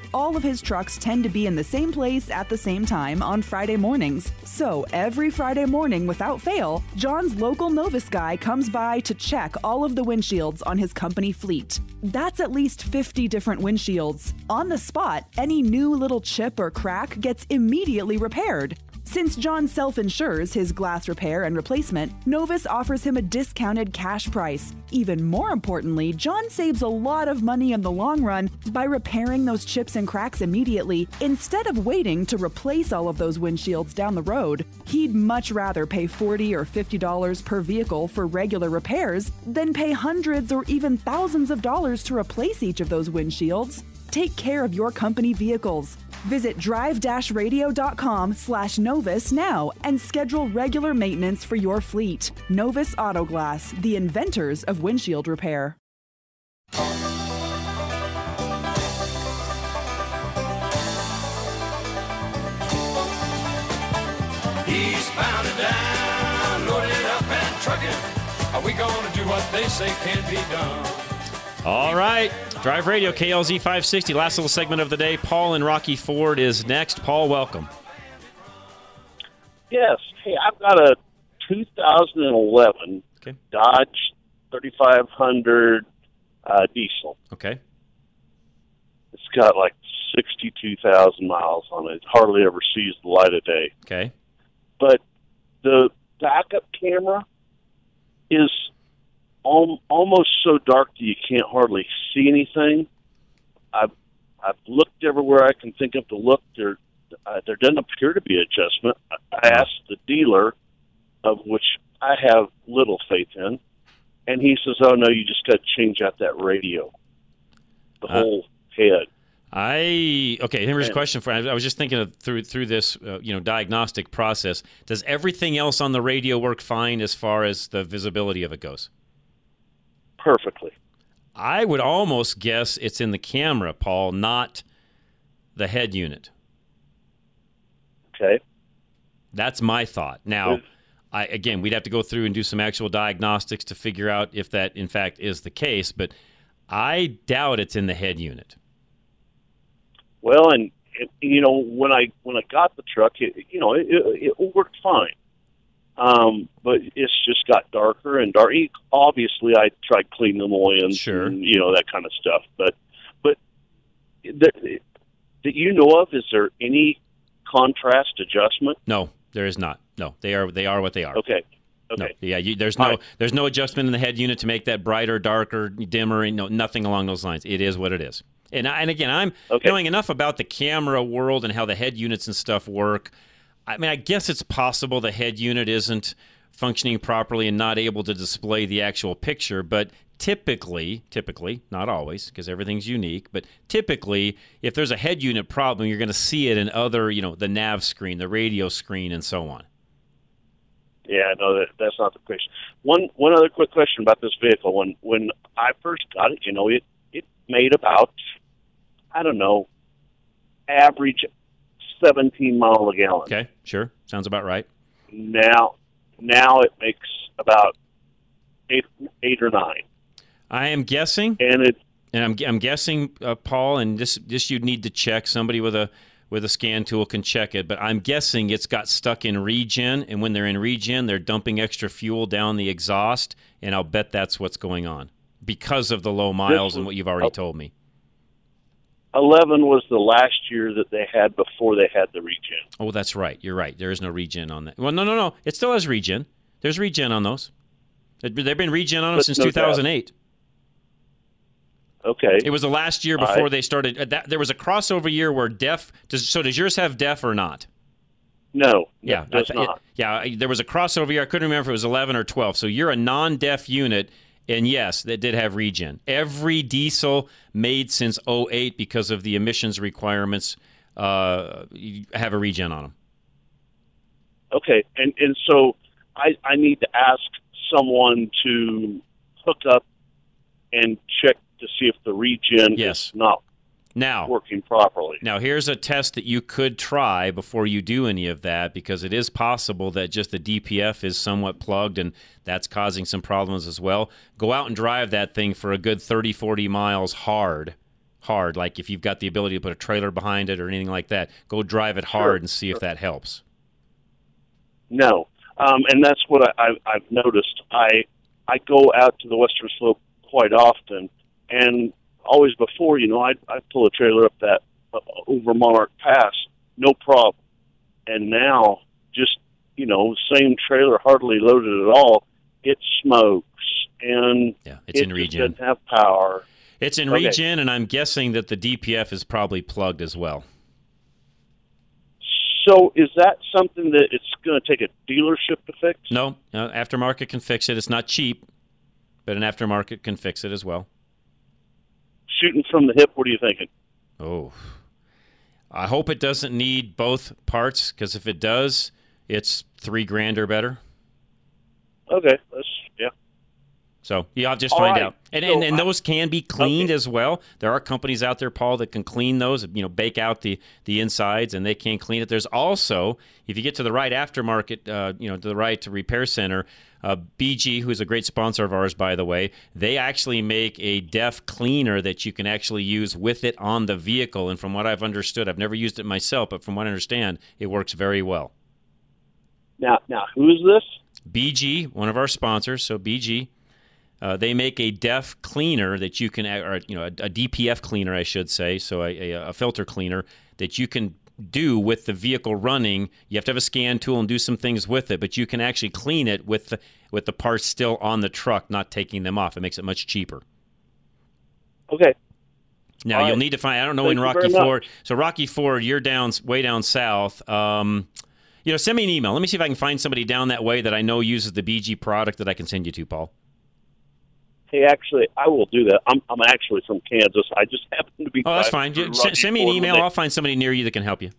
All of his trucks tend to be in the same place at the same time on Friday mornings. So every Friday morning, without fail, John's local Novus guy comes by to check all of the windshields on his company fleet. That's at least 50 different windshields. On the spot, any new little chip or crack gets immediately repaired. Since John self insures his glass repair and replacement, Novus offers him a discounted cash price. Even more importantly, John saves a lot of money in the long run by repairing those chips and cracks immediately instead of waiting to replace all of those windshields down the road. He'd much rather pay 40 or $50 per vehicle for regular repairs than pay hundreds or even thousands of dollars to replace each of those windshields. Take care of your company vehicles. Visit drive-radio.com slash Novus now and schedule regular maintenance for your fleet. Novus Autoglass, the inventors of windshield repair. And down, loaded up and trucking. Are we gonna do what they say can't be done? All right. Drive Radio, KLZ 560. Last little segment of the day. Paul and Rocky Ford is next. Paul, welcome. Yes. Hey, I've got a 2011 okay. Dodge 3500 uh, diesel. Okay. It's got like 62,000 miles on it. It hardly ever sees the light of day. Okay. But the backup camera is al- almost so dark that you can't hardly see anything. I've I've looked everywhere I can think of to look. There uh, there doesn't appear to be adjustment. I, asked the dealer, of which I have little faith in, and he says, "Oh no, you just got to change out that radio, the Uh, whole head." I okay. Here's a question for. I was just thinking of through through this, uh, you know, diagnostic process. Does everything else on the radio work fine as far as the visibility of it goes? Perfectly. I would almost guess it's in the camera, Paul, not the head unit. Okay. That's my thought. Now, I again, we'd have to go through and do some actual diagnostics to figure out if that in fact is the case, but I doubt it's in the head unit. Well, and it, you know when I when I got the truck, it, you know it, it, it worked fine, um, but it's just got darker and dark. Obviously, I tried cleaning the oils, Sure. and, you know that kind of stuff. But but that that you know of, is there any contrast adjustment? No, there is not. No, they are they are what they are. Okay. No, Okay. yeah, you, there's no there's no adjustment in the head unit to make that brighter, darker, dimmer. No, nothing along those lines. It is what it is. And I, and again, I'm knowing enough about the camera world and how the head units and stuff work. I mean, I guess it's possible the head unit isn't functioning properly and not able to display the actual picture, but typically, typically, not always, because everything's unique, but typically, if there's a head unit problem, you're going to see it in other, you know, the nav screen, the radio screen, and so on. Yeah, no, that, that's not the question. One one other quick question about this vehicle. When when I first got it, you know, it it made about I don't know, average seventeen mile a gallon. Okay, sure, sounds about right. Now now it makes about eight eight or nine. I am guessing, and it and I'm I'm guessing, uh, Paul, and this this you'd need to check. Somebody with a with a scan tool can check it, but I'm guessing it's got stuck in regen, and when they're in regen, they're dumping extra fuel down the exhaust, and I'll bet that's what's going on because of the low miles and what you've already told me. Eleven was the last year that they had before they had the regen. Oh, that's right. You're right. There is no regen on that. Well, no, no, no. It still has regen. There's regen on those. They've been regen on them But since no 2008. Okay. It was the last year before right. they started. uh, That, there was a crossover year where DEF. Does, so does yours have DEF or not? No. Yeah, it does not. yeah, there was a crossover year. I couldn't remember if it was 11 or 12. So you're a non-DEF unit, and yes, that did have regen. Every diesel made since 08 because of the emissions requirements uh, have a regen on them. Okay, and and so I I need to ask someone to hook up and check to see if the regen Yes. is not Now, working properly. Now, here's a test that you could try before you do any of that because it is possible that just the DPF is somewhat plugged and that's causing some problems as well. Go out and drive that thing for a good 30, 40 miles hard. Hard, like if you've got the ability to put a trailer behind it or anything like that, go drive it hard Sure. and see if that helps. No, um, and that's what I, I, I've noticed. I I go out to the Western Slope quite often, and always before, you know, I I pull a trailer up that uh, over Monarch Pass, no problem. And now, just you know, same trailer, hardly loaded at all, it smokes, and yeah, it's it in just regen. doesn't have power. It's in Okay. regen, and I'm guessing that the DPF is probably plugged as well. So, is that something that it's going to take a dealership to fix? No, uh, aftermarket can fix it. It's not cheap, but an aftermarket can fix it as well. Shooting from the hip, what are you thinking? Oh, I hope it doesn't need both parts because if it does, it's three grand or better. Okay, that's yeah. So yeah, I'll just All find right. out. And, So and and those can be cleaned as well. There are companies out there, Paul, that can clean those. You know, bake out the the insides, and they can clean it. There's also, if you get to the right aftermarket, uh, you know, to the right repair center, uh, BG, who's a great sponsor of ours, by the way, they actually make a DEF cleaner that you can actually use with it on the vehicle. And from what I've understood, I've never used it myself, but from what I understand, it works very well. Now, now, who is this? BG, one of our sponsors, so BG, uh, they make a DEF cleaner that you can, or you know, a, a DPF cleaner, I should say, so a, a, a filter cleaner that you can do with the vehicle running. You have to have a scan tool and do some things with it, but you can actually clean it with the with the parts still on the truck, not taking them off. It makes it much cheaper. Okay. Now All you'll right. need to find. I don't know Thank in Rocky. Ford. So Rocky Ford, you're down way down south. Um, you know, send me an email. Let me see if I can find somebody down that way that I know uses the BG product that I can send you to, Paul. Hey, actually, I will do that. I'm I'm actually from Kansas. I just happen to be. Oh, that's fine. Just send me an email. I'll find somebody near you that can help you.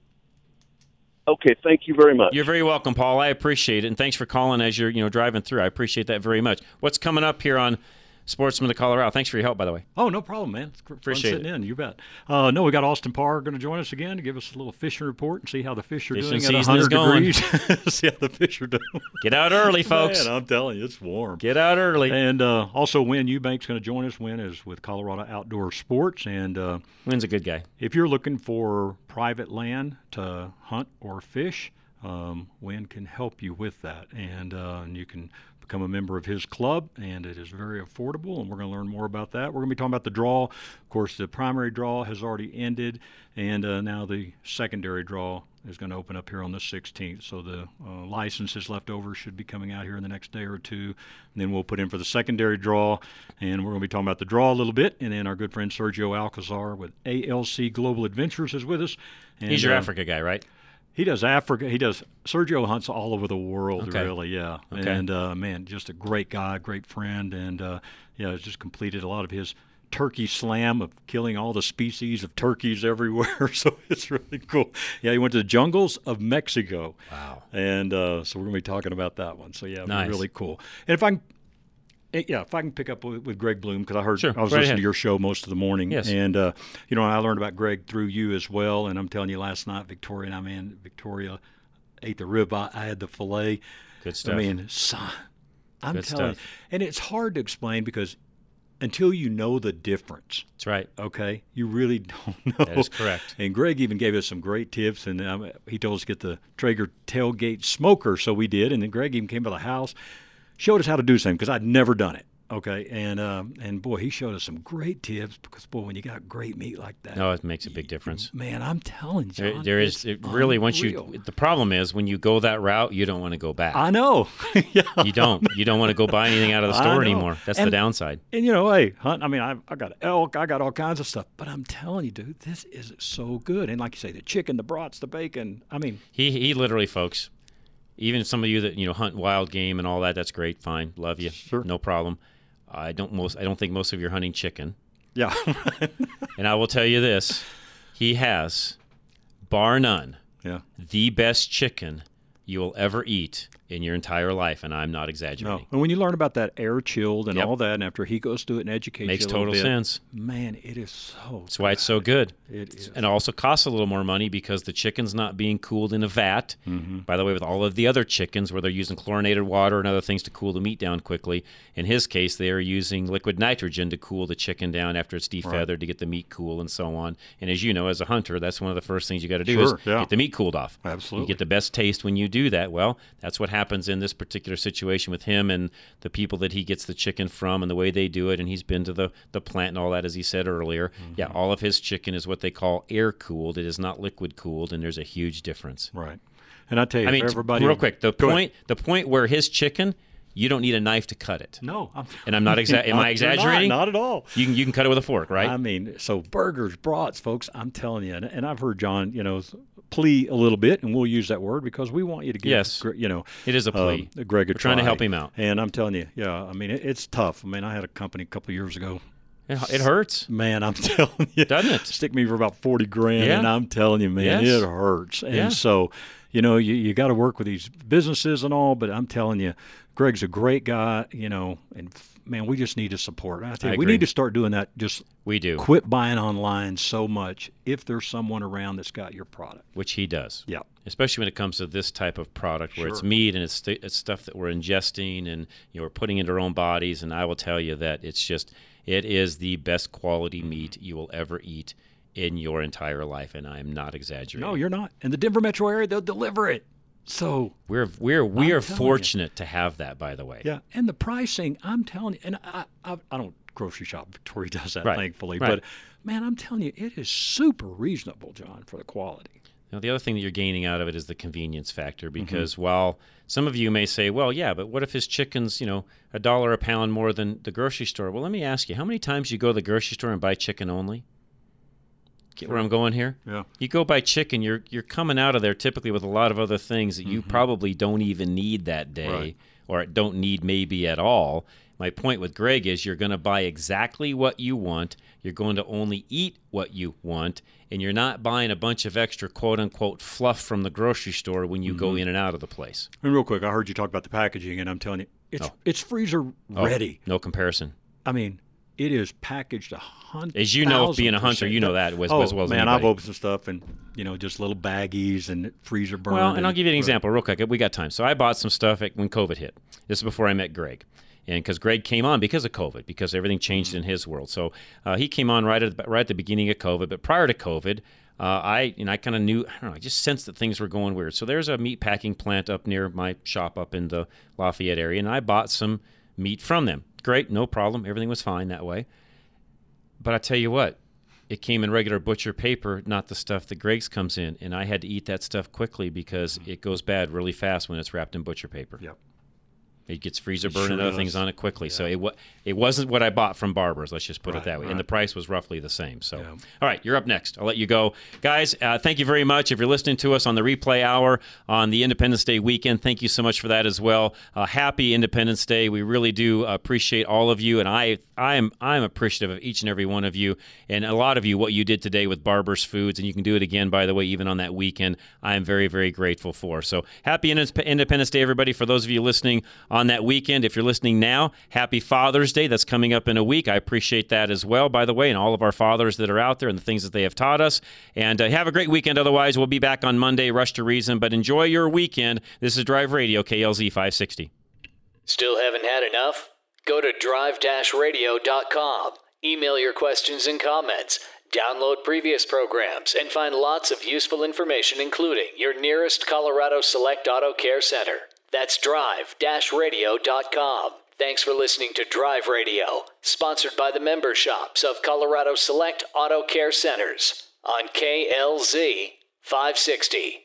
Okay, thank you very much. You're very welcome, Paul. I appreciate it, and thanks for calling as you're you know driving through. I appreciate that very much. What's coming up here on Sportsman of Colorado? Thanks for your help, by the way. Oh, no problem, man. It's gr- fun Appreciate sitting in. You bet. Uh, no, we got Austin Parr going to join us again to give us a little fishing report and see how the fish are Fishing doing at season is 100 going. degrees. see how the fish are doing. Get out early, folks. Man, I'm telling you, it's warm. Get out early. And uh, also, Win Eubank's going to join us. Win is with Colorado Outdoor Sports, and uh, Wynn's a good guy. If you're looking for private land to hunt or fish, um, Win can help you with that, and, uh, and you can become a member of his club, and it is very affordable. And we're going to learn more about that. We're going to be talking about the draw. Of course, the primary draw has already ended, and uh, now the secondary draw is going to open up here on the 16th. So the uh, licenses left over should be coming out here in the next day or two. And then we'll put in for the secondary draw, and we're going to be talking about the draw a little bit. And then our good friend Sergio Alcazar with ALC Global Adventures is with us. And, He's your uh, Africa guy, right? He does Africa. He does. Sergio hunts all over the world, Okay. really. Yeah. Okay. And uh, man, just a great guy, great friend, and uh, yeah, just completed a lot of his turkey slam of killing all the species of turkeys everywhere. so it's really cool. Yeah, he went to the jungles of Mexico. Wow. And uh, so we're going to be talking about that one. So yeah, Nice. really cool. And if I can, yeah, if I can pick up with, with Greg Bloom because I heard Sure, I was right listening ahead. to your show most of the morning. Yes. And uh, you know, I learned about Greg through you as well. And I'm telling you, last night Victoria and I, man, Victoria ate the ribeye. I had the fillet. Good stuff. I mean, son, I'm Good telling stuff. you, and it's hard to explain because until you know the difference. That's right. Okay, you really don't know. That is correct. And Greg even gave us some great tips, and um, he told us to get the Traeger tailgate smoker, so we did. And then Greg even came by the house, showed us how to do something because I'd never done it. Okay, and um, and boy, he showed us some great tips because boy, when you got great meat like that, No, it makes a big difference. man, I'm telling you, There, there is it really once you. The problem is when you go that route, you don't want to go back. I know. You don't. You don't want to go buy anything out of the store anymore. That's the downside. And you know, hey, hunt. I mean, I I got elk, I got all kinds of stuff, but I'm telling you, dude, this is so good. And like you say, the chicken, the brats, the bacon. I mean, He he literally, folks. Even some of you that you know hunt wild game and all that, that's great. Fine, love you. Sure. No problem. I don't most. I don't think most of you are hunting chicken. Yeah. and I will tell you this: he has, bar none, Yeah. the best chicken you will ever eat in your entire life, and I'm not exaggerating. no. And when you learn about that air chilled and Yep. all that, and after he goes through it and educates Makes you little total bit, sense. Man, it is so. That's why it's so good. It is. And it also costs a little more money because the chicken's not being cooled in a vat. Mm-hmm. By the way, with all of the other chickens where they're using chlorinated water and other things to cool the meat down quickly, in his case, they are using liquid nitrogen to cool the chicken down after it's defeathered Right. to get the meat cool and so on. And as you know, as a hunter, that's one of the first things you got to do Sure, is yeah. get the meat cooled off. Absolutely. You get the best taste when you do that. Well, that's what happens in this particular situation with him and the people that he gets the chicken from and the way they do it. And he's been to the, the plant and all that, as he said earlier. Mm-hmm. Yeah, all of his chicken is what they call air cooled. It is not liquid cooled, and there's a huge difference. Right. And I tell you, I mean, everybody, real quick, the Go ahead. point, the point where his chicken, you don't need a knife to cut it. No, I'm, And I'm not exa- am I exaggerating? Not, not at all. You can you can cut it with a fork, right? I mean, so burgers, brats, folks. I'm telling you, and, and I've heard John, you know, plea a little bit, and we'll use that word because we want you to give, Yes. You know, It is a plea. um, Greg, We're trying to help him out. And I'm telling you, yeah, I mean, it, it's tough. I mean, I had a company a couple of years ago. It, it hurts. Man, I'm telling you, doesn't it? Stick me for about forty grand, Yeah. and I'm telling you, man, Yes. it hurts. And Yeah. so, you know, you, you got to work with these businesses and all, but I'm telling you, Greg's a great guy. You know, and man, we just need to support. I, tell I we need to start doing that. Just We do. quit buying online so much if there's someone around that's got your product. which he does. Yeah. Especially when it comes to this type of product where it's meat and it's, st- it's stuff that we're ingesting and you know we're putting into our own bodies. And I will tell you that it's just it is the best quality meat you will ever eat in your entire life, and I am not exaggerating. No, you're not. In the Denver metro area, they'll deliver it. So we're we're we I'm are telling you. fortunate to have that. By the way, Yeah, and the pricing, I'm telling you, and I, I, I don't grocery shop. Victoria does that, Right, thankfully. right. But man, I'm telling you, it is super reasonable, John, for the quality. Now, the other thing that you're gaining out of it is the convenience factor Mm-hmm. because while some of you may say, well, yeah, but what if his chicken's, you know, a dollar a pound more than the grocery store? Well, let me ask you, how many times you go to the grocery store and buy chicken only? Get where I'm going here? Yeah. You go buy chicken, you're you're coming out of there typically with a lot of other things that you Mm-hmm. probably don't even need that day Right. or don't need maybe at all. My point with Greg is you're going to buy exactly what you want. You're going to only eat what you want, and you're not buying a bunch of extra quote unquote fluff from the grocery store when you go Mhm. in and out of the place. And real quick, I heard you talk about the packaging, and I'm telling you, it's Oh. it's freezer Oh, ready. no comparison. I mean, it is packaged a hundred. As you know, being a hunter, you know that as- oh, as well as man, I've opened some stuff and you know just little baggies and freezer burn. Well, and I'll give you an example real quick. We got time. So I bought some stuff at, when COVID hit. This is before I met Greg. And because Greg came on because of COVID, because everything changed in his world. So uh, he came on right at right at the beginning of COVID. But prior to COVID, uh, I and I kind of knew I don't know. I just sensed that things were going weird. So there's a meat packing plant up near my shop up in the Lafayette area, and I bought some meat from them. Great, no problem. Everything was fine that way. But I tell you what, it came in regular butcher paper, not the stuff that Greg's comes in, and I had to eat that stuff quickly because mm-hmm. it goes bad really fast when it's wrapped in butcher paper. Yep. It gets freezer burn sure and other does. things on it quickly. So it wa- it wasn't what I bought from Barbers. Let's just put Right, it that way. right. And the price was roughly the same. So, all right, you're up next. I'll let you go, guys. Uh, thank you very much. If you're listening to us on the replay hour on the Independence Day weekend, thank you so much for that as well. Uh, happy Independence Day. We really do appreciate all of you, and I I am I'm appreciative of each and every one of you, and a lot of you what you did today with Barbers Foods, and you can do it again by the way, even on that weekend. I am very very grateful for. So happy Independence Day, everybody. For those of you listening on that weekend, if you're listening now, happy Father's Day. That's coming up in a week. I appreciate that as well, by the way, and all of our fathers that are out there and the things that they have taught us. And uh, have a great weekend. Otherwise, we'll be back on Monday, Rush to Reason. But enjoy your weekend. This is Drive Radio, KLZ 560. Still haven't had enough? Go to drive-radio.com. Email your questions and comments. Download previous programs and find lots of useful information, including your nearest Colorado Select Auto Care Center. That's drive-radio.com. Thanks for listening to Drive Radio, sponsored by the member shops of Colorado Select Auto Care Centers on KLZ 560.